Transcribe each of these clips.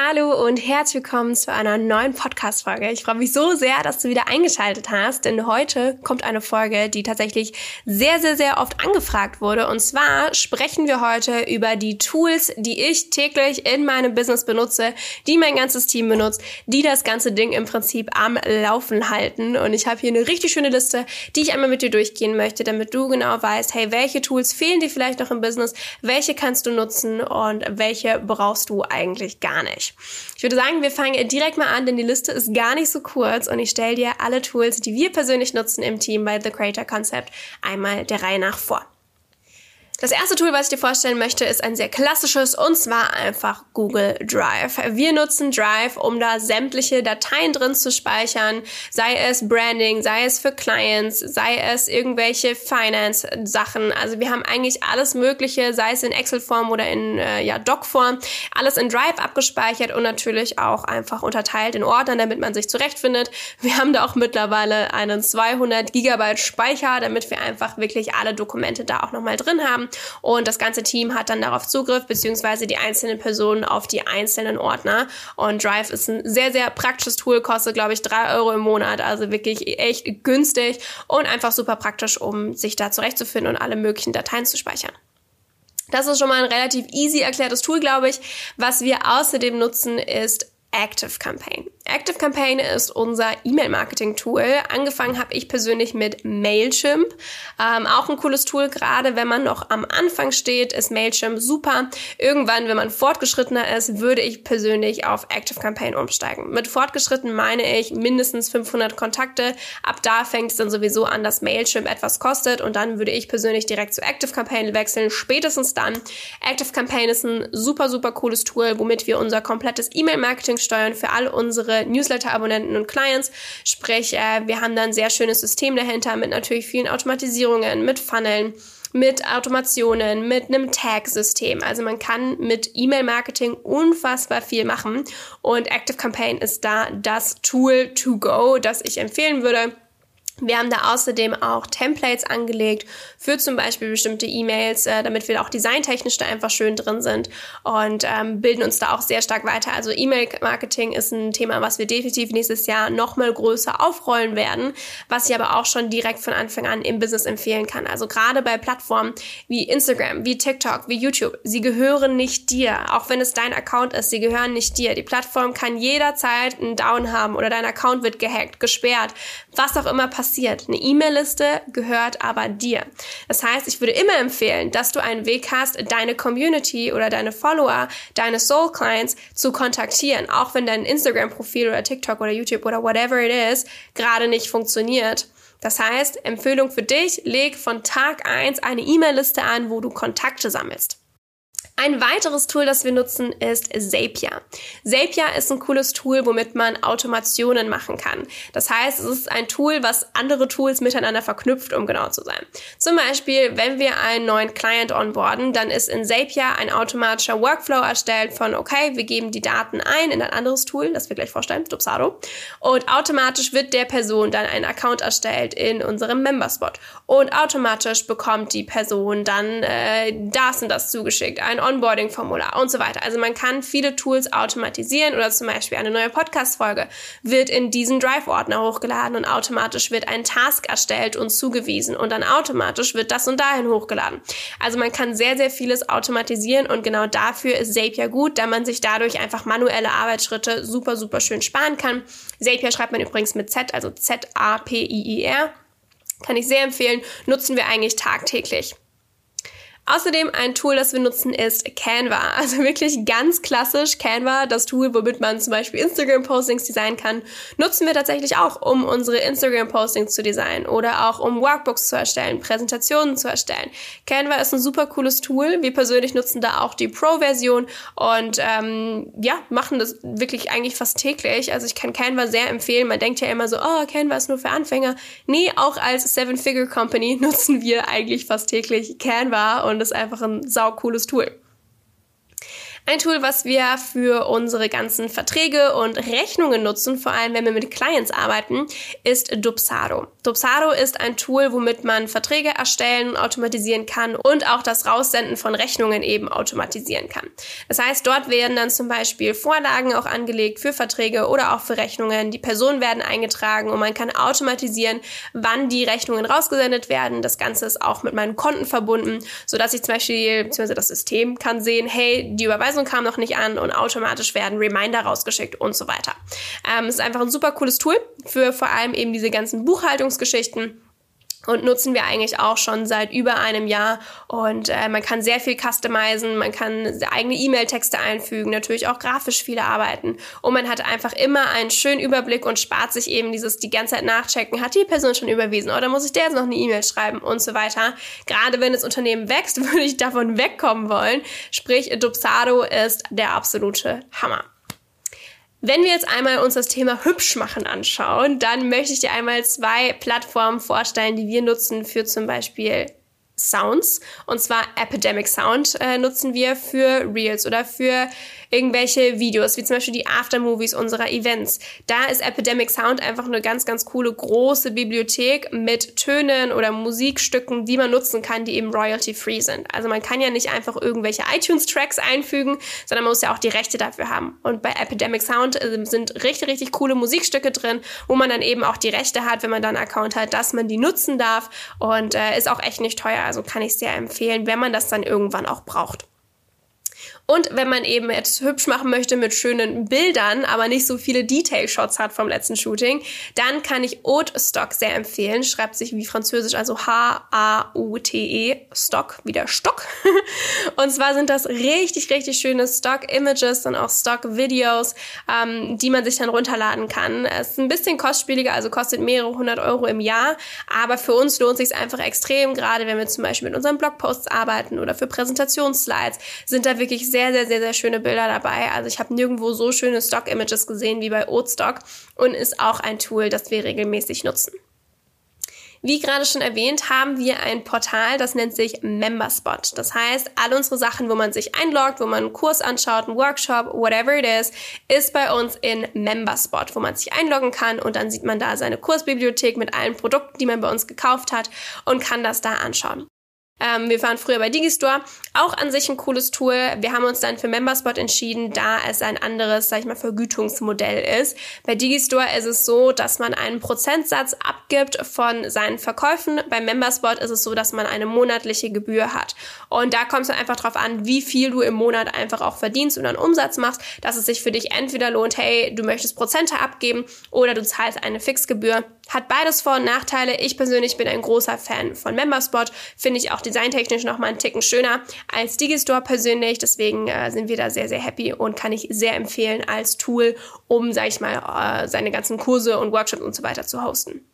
Hallo und herzlich willkommen zu einer neuen Podcast-Folge. Ich freue mich so sehr, dass du wieder eingeschaltet hast, denn heute kommt eine Folge, die tatsächlich sehr, sehr, sehr oft angefragt wurde. Und zwar sprechen wir heute über die Tools, die ich täglich in meinem Business benutze, die mein ganzes Team benutzt, die das ganze Ding im Prinzip am Laufen halten. Und ich habe hier eine richtig schöne Liste, die ich einmal mit dir durchgehen möchte, damit du genau weißt, hey, welche Tools fehlen dir vielleicht noch im Business, welche kannst du nutzen und welche brauchst du eigentlich gar nicht Ich würde sagen, wir fangen direkt mal an, denn die Liste ist gar nicht so kurz und ich stelle dir alle Tools, die wir persönlich nutzen im Team bei The Creator Concept, einmal der Reihe nach vor. Das erste Tool, was ich dir vorstellen möchte, ist ein sehr klassisches und zwar einfach Google Drive. Wir nutzen Drive, um da sämtliche Dateien drin zu speichern, sei es Branding, sei es für Clients, sei es irgendwelche Finance-Sachen. Also wir haben eigentlich alles Mögliche, sei es in Excel-Form oder in äh, ja, Doc-Form, alles in Drive abgespeichert und natürlich auch einfach unterteilt in Ordnern, damit man sich zurechtfindet. Wir haben da auch mittlerweile einen 200 Gigabyte Speicher, damit wir einfach wirklich alle Dokumente da auch nochmal drin haben und das ganze Team hat dann darauf Zugriff, beziehungsweise die einzelnen Personen auf die einzelnen Ordner. Und Drive ist ein sehr, sehr praktisches Tool, kostet, glaube ich, drei Euro im Monat, also wirklich echt günstig und einfach super praktisch, um sich da zurechtzufinden und alle möglichen Dateien zu speichern. Das ist schon mal ein relativ easy erklärtes Tool, glaube ich. Was wir außerdem nutzen, ist Active Campaign. Active Campaign ist unser E-Mail-Marketing-Tool. Angefangen habe ich persönlich mit Mailchimp. Ähm, auch ein cooles Tool, gerade wenn man noch am Anfang steht, ist Mailchimp super. Irgendwann, wenn man fortgeschrittener ist, würde ich persönlich auf Active Campaign umsteigen. Mit fortgeschritten meine ich mindestens 500 Kontakte. Ab da fängt es dann sowieso an, dass Mailchimp etwas kostet und dann würde ich persönlich direkt zu Active Campaign wechseln. Spätestens dann. Active Campaign ist ein super, super cooles Tool, womit wir unser komplettes E-Mail-Marketing steuern für all unsere Newsletter-Abonnenten und Clients. Sprich, äh, wir haben da ein sehr schönes System dahinter mit natürlich vielen Automatisierungen, mit Funneln mit Automationen, mit einem Tag-System. Also man kann mit E-Mail-Marketing unfassbar viel machen und Active Campaign ist da das Tool to go, das ich empfehlen würde. Wir haben da außerdem auch Templates angelegt für zum Beispiel bestimmte E-Mails, äh, damit wir auch designtechnisch da einfach schön drin sind und ähm, bilden uns da auch sehr stark weiter. Also E-Mail-Marketing ist ein Thema, was wir definitiv nächstes Jahr nochmal größer aufrollen werden, was ich aber auch schon direkt von Anfang an im Business empfehlen kann. Also gerade bei Plattformen wie Instagram, wie TikTok, wie YouTube, sie gehören nicht dir. Auch wenn es dein Account ist, sie gehören nicht dir. Die Plattform kann jederzeit einen Down haben oder dein Account wird gehackt, gesperrt, was auch immer passiert passiert. Eine E-Mail-Liste gehört aber dir. Das heißt, ich würde immer empfehlen, dass du einen Weg hast, deine Community oder deine Follower, deine Soul Clients zu kontaktieren, auch wenn dein Instagram-Profil oder TikTok oder YouTube oder whatever it is gerade nicht funktioniert. Das heißt, Empfehlung für dich, leg von Tag eins eine E-Mail-Liste an, wo du Kontakte sammelst. Ein weiteres Tool, das wir nutzen, ist Zapier. Zapier ist ein cooles Tool, womit man Automationen machen kann. Das heißt, es ist ein Tool, was andere Tools miteinander verknüpft, um genau zu sein. Zum Beispiel, wenn wir einen neuen Client onboarden, dann ist in Zapier ein automatischer Workflow erstellt von, okay, wir geben die Daten ein in ein anderes Tool, das wir gleich vorstellen, Dupsado. Und automatisch wird der Person dann ein Account erstellt in unserem Memberspot. Und automatisch bekommt die Person dann äh, das und das zugeschickt, ein Onboarding-Formular und so weiter. Also man kann viele Tools automatisieren oder zum Beispiel eine neue Podcast-Folge wird in diesen Drive-Ordner hochgeladen und automatisch wird ein Task erstellt und zugewiesen und dann automatisch wird das und dahin hochgeladen. Also man kann sehr, sehr vieles automatisieren und genau dafür ist Zapier gut, da man sich dadurch einfach manuelle Arbeitsschritte super, super schön sparen kann. Zapier schreibt man übrigens mit Z, also Z-A-P-I-I-R. Kann ich sehr empfehlen, nutzen wir eigentlich tagtäglich. Außerdem ein Tool, das wir nutzen, ist Canva. Also wirklich ganz klassisch Canva, das Tool, womit man zum Beispiel Instagram-Postings designen kann, nutzen wir tatsächlich auch, um unsere Instagram-Postings zu designen oder auch um Workbooks zu erstellen, Präsentationen zu erstellen. Canva ist ein super cooles Tool. Wir persönlich nutzen da auch die Pro-Version und ähm, ja, machen das wirklich eigentlich fast täglich. Also ich kann Canva sehr empfehlen. Man denkt ja immer so, oh, Canva ist nur für Anfänger. Nee, auch als Seven-Figure-Company nutzen wir eigentlich fast täglich Canva und und ist einfach ein saucooles Tool. Ein Tool, was wir für unsere ganzen Verträge und Rechnungen nutzen, vor allem wenn wir mit Clients arbeiten, ist Dupsado. Dupsado ist ein Tool, womit man Verträge erstellen und automatisieren kann und auch das Raussenden von Rechnungen eben automatisieren kann. Das heißt, dort werden dann zum Beispiel Vorlagen auch angelegt für Verträge oder auch für Rechnungen. Die Personen werden eingetragen und man kann automatisieren, wann die Rechnungen rausgesendet werden. Das Ganze ist auch mit meinen Konten verbunden, sodass ich zum Beispiel, beziehungsweise das System kann sehen, hey, die Überweisung Überweisung kam noch nicht an und automatisch werden Reminder rausgeschickt und so weiter. Ähm, ist einfach ein super cooles Tool für vor allem eben diese ganzen Buchhaltungsgeschichten und nutzen wir eigentlich auch schon seit über einem Jahr. Und äh, man kann sehr viel customizen, man kann eigene E-Mail-Texte einfügen, natürlich auch grafisch viele arbeiten. Und man hat einfach immer einen schönen Überblick und spart sich eben dieses die ganze Zeit nachchecken, hat die Person schon überwiesen oder muss ich der jetzt noch eine E-Mail schreiben und so weiter. Gerade wenn das Unternehmen wächst, würde ich davon wegkommen wollen. Sprich, Dupsado ist der absolute Hammer. Wenn wir jetzt einmal uns das Thema hübsch machen anschauen, dann möchte ich dir einmal zwei Plattformen vorstellen, die wir nutzen für zum Beispiel Sounds. Und zwar Epidemic Sound äh, nutzen wir für Reels oder für irgendwelche Videos, wie zum Beispiel die Aftermovies unserer Events. Da ist Epidemic Sound einfach eine ganz, ganz coole große Bibliothek mit Tönen oder Musikstücken, die man nutzen kann, die eben royalty-free sind. Also man kann ja nicht einfach irgendwelche iTunes-Tracks einfügen, sondern man muss ja auch die Rechte dafür haben. Und bei Epidemic Sound äh, sind richtig, richtig coole Musikstücke drin, wo man dann eben auch die Rechte hat, wenn man dann einen Account hat, dass man die nutzen darf und äh, ist auch echt nicht teuer. Also kann ich sehr empfehlen, wenn man das dann irgendwann auch braucht. Und wenn man eben jetzt hübsch machen möchte mit schönen Bildern, aber nicht so viele Detail-Shots hat vom letzten Shooting, dann kann ich Haute Stock sehr empfehlen. Schreibt sich wie französisch, also H-A-U-T-E, Stock, wie der Stock. und zwar sind das richtig, richtig schöne Stock-Images und auch Stock-Videos, ähm, die man sich dann runterladen kann. Es ist ein bisschen kostspieliger, also kostet mehrere hundert Euro im Jahr, aber für uns lohnt sich einfach extrem, gerade wenn wir zum Beispiel mit unseren Blogposts arbeiten oder für Präsentationsslides, sind da wirklich sehr sehr, sehr, sehr, sehr schöne Bilder dabei. Also ich habe nirgendwo so schöne Stock-Images gesehen wie bei Oatstock und ist auch ein Tool, das wir regelmäßig nutzen. Wie gerade schon erwähnt, haben wir ein Portal, das nennt sich Memberspot. Das heißt, all unsere Sachen, wo man sich einloggt, wo man einen Kurs anschaut, einen Workshop, whatever it is, ist bei uns in Memberspot, wo man sich einloggen kann und dann sieht man da seine Kursbibliothek mit allen Produkten, die man bei uns gekauft hat und kann das da anschauen. Ähm, wir waren früher bei Digistore, auch an sich ein cooles Tool. Wir haben uns dann für Memberspot entschieden, da es ein anderes, sag ich mal, Vergütungsmodell ist. Bei Digistore ist es so, dass man einen Prozentsatz abgibt von seinen Verkäufen. Bei Memberspot ist es so, dass man eine monatliche Gebühr hat. Und da kommt es einfach drauf an, wie viel du im Monat einfach auch verdienst und einen Umsatz machst, dass es sich für dich entweder lohnt, hey, du möchtest Prozente abgeben oder du zahlst eine Fixgebühr. Hat beides Vor- und Nachteile. Ich persönlich bin ein großer Fan von Memberspot. Finde ich auch designtechnisch nochmal einen Ticken schöner als Digistore persönlich. Deswegen äh, sind wir da sehr, sehr happy und kann ich sehr empfehlen als Tool, um, sag ich mal, äh, seine ganzen Kurse und Workshops und so weiter zu hosten.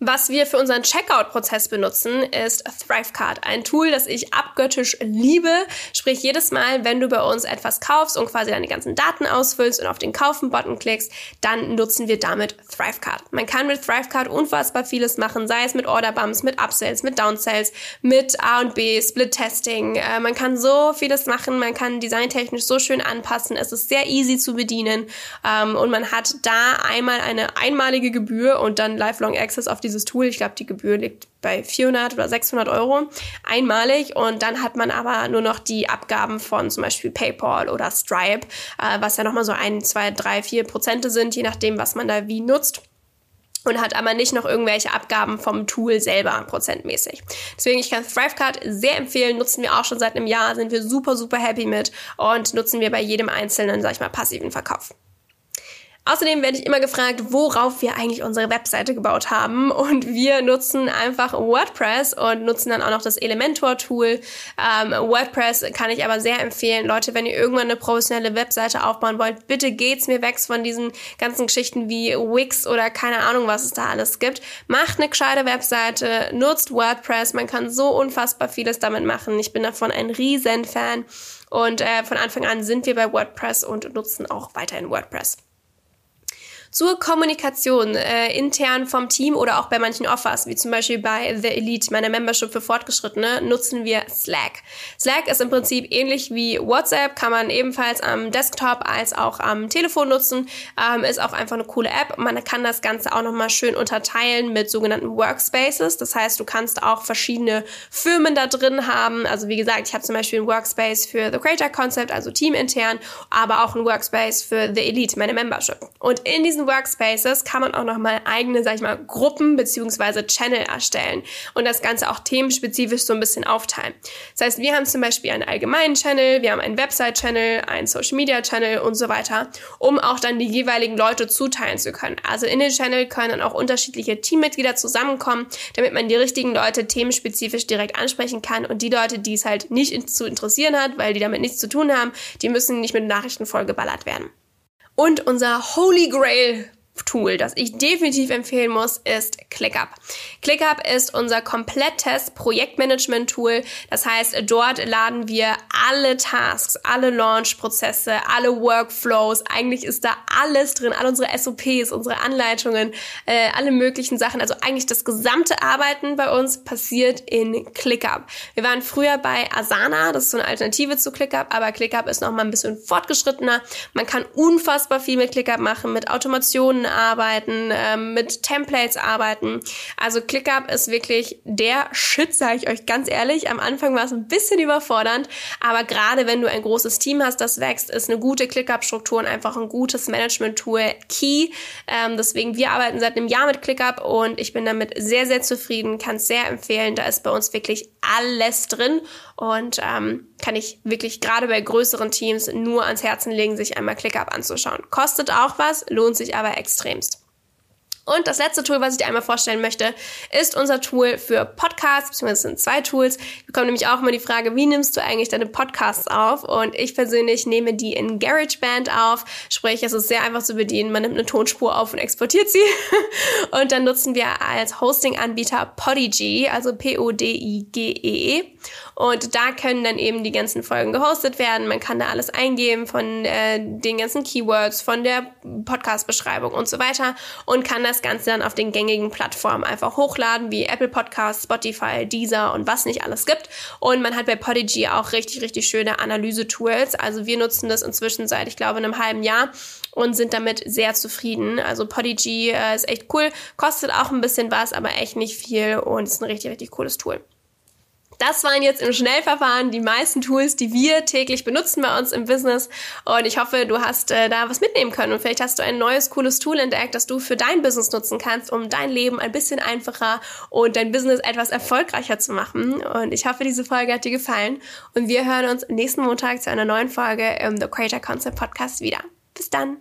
Was wir für unseren Checkout-Prozess benutzen, ist ThriveCard. Ein Tool, das ich abgöttisch liebe. Sprich, jedes Mal, wenn du bei uns etwas kaufst und quasi deine ganzen Daten ausfüllst und auf den Kaufen-Button klickst, dann nutzen wir damit ThriveCard. Man kann mit ThriveCard unfassbar vieles machen, sei es mit Orderbumps, mit Upsells, mit Downsells, mit A und B, Split-Testing. Äh, man kann so vieles machen, man kann designtechnisch so schön anpassen. Es ist sehr easy zu bedienen ähm, und man hat da einmal eine einmalige Gebühr und dann Lifelong Access auf die dieses Tool. Ich glaube, die Gebühr liegt bei 400 oder 600 Euro einmalig und dann hat man aber nur noch die Abgaben von zum Beispiel PayPal oder Stripe, äh, was ja nochmal so ein, zwei, drei, vier Prozente sind, je nachdem, was man da wie nutzt und hat aber nicht noch irgendwelche Abgaben vom Tool selber prozentmäßig. Deswegen, ich kann ThriveCard sehr empfehlen, nutzen wir auch schon seit einem Jahr, sind wir super, super happy mit und nutzen wir bei jedem einzelnen, sag ich mal, passiven Verkauf. Außerdem werde ich immer gefragt, worauf wir eigentlich unsere Webseite gebaut haben. Und wir nutzen einfach WordPress und nutzen dann auch noch das Elementor-Tool. Ähm, WordPress kann ich aber sehr empfehlen. Leute, wenn ihr irgendwann eine professionelle Webseite aufbauen wollt, bitte geht's mir weg von diesen ganzen Geschichten wie Wix oder keine Ahnung, was es da alles gibt. Macht eine gescheite Webseite, nutzt WordPress. Man kann so unfassbar vieles damit machen. Ich bin davon ein riesen Fan. Und äh, von Anfang an sind wir bei WordPress und nutzen auch weiterhin WordPress. Zur Kommunikation äh, intern vom Team oder auch bei manchen Offers, wie zum Beispiel bei The Elite, meiner Membership für Fortgeschrittene, nutzen wir Slack. Slack ist im Prinzip ähnlich wie WhatsApp, kann man ebenfalls am Desktop als auch am Telefon nutzen, ähm, ist auch einfach eine coole App. Man kann das Ganze auch nochmal schön unterteilen mit sogenannten Workspaces. Das heißt, du kannst auch verschiedene Firmen da drin haben. Also wie gesagt, ich habe zum Beispiel ein Workspace für The Creator Concept, also teamintern, aber auch ein Workspace für The Elite, meine Membership. Und in diesen Workspaces kann man auch nochmal eigene, sag ich mal, Gruppen beziehungsweise Channel erstellen und das Ganze auch themenspezifisch so ein bisschen aufteilen. Das heißt, wir haben zum Beispiel einen allgemeinen Channel, wir haben einen Website-Channel, einen Social-Media-Channel und so weiter, um auch dann die jeweiligen Leute zuteilen zu können. Also in den Channel können dann auch unterschiedliche Teammitglieder zusammenkommen, damit man die richtigen Leute themenspezifisch direkt ansprechen kann und die Leute, die es halt nicht zu interessieren hat, weil die damit nichts zu tun haben, die müssen nicht mit Nachrichten vollgeballert werden. Und unser Holy Grail Tool, das ich definitiv empfehlen muss, ist ClickUp. ClickUp ist unser komplettes Projektmanagement-Tool. Das heißt, dort laden wir alle Tasks, alle Launch-Prozesse, alle Workflows. Eigentlich ist da alles drin, all unsere SOPs, unsere Anleitungen, äh, alle möglichen Sachen. Also eigentlich das gesamte Arbeiten bei uns passiert in ClickUp. Wir waren früher bei Asana, das ist so eine Alternative zu ClickUp, aber ClickUp ist noch mal ein bisschen fortgeschrittener. Man kann unfassbar viel mit ClickUp machen, mit Automationen arbeiten, ähm, mit Templates arbeiten. Also ClickUp ist wirklich der Shit, sage ich euch ganz ehrlich. Am Anfang war es ein bisschen überfordernd, aber gerade wenn du ein großes Team hast, das wächst, ist eine gute ClickUp-Struktur und einfach ein gutes Management-Tool key. Ähm, deswegen, wir arbeiten seit einem Jahr mit ClickUp und ich bin damit sehr, sehr zufrieden, kann es sehr empfehlen. Da ist bei uns wirklich alles drin und ähm, kann ich wirklich gerade bei größeren Teams nur ans Herzen legen, sich einmal ClickUp anzuschauen. Kostet auch was, lohnt sich aber extremst. Und das letzte Tool, was ich dir einmal vorstellen möchte, ist unser Tool für Podcasts, beziehungsweise sind zwei Tools. Ich bekomme nämlich auch immer die Frage, wie nimmst du eigentlich deine Podcasts auf? Und ich persönlich nehme die in GarageBand auf. Sprich, es ist sehr einfach zu bedienen. Man nimmt eine Tonspur auf und exportiert sie. und dann nutzen wir als Hosting-Anbieter Podigy, also P-O-D-I-G-E. -E. Und da können dann eben die ganzen Folgen gehostet werden. Man kann da alles eingeben von äh, den ganzen Keywords, von der Podcast-Beschreibung und so weiter und kann das Ganze dann auf den gängigen Plattformen einfach hochladen, wie Apple Podcasts, Spotify, Deezer und was nicht alles gibt. Und man hat bei Podigy auch richtig, richtig schöne Analyse-Tools. Also wir nutzen das inzwischen seit, ich glaube, einem halben Jahr und sind damit sehr zufrieden. Also Podigy äh, ist echt cool, kostet auch ein bisschen was, aber echt nicht viel und ist ein richtig, richtig cooles Tool. Das waren jetzt im Schnellverfahren die meisten Tools, die wir täglich benutzen bei uns im Business. Und ich hoffe, du hast äh, da was mitnehmen können. Und vielleicht hast du ein neues, cooles Tool entdeckt, das du für dein Business nutzen kannst, um dein Leben ein bisschen einfacher und dein Business etwas erfolgreicher zu machen. Und ich hoffe, diese Folge hat dir gefallen. Und wir hören uns nächsten Montag zu einer neuen Folge im The Creator Concept Podcast wieder. Bis dann.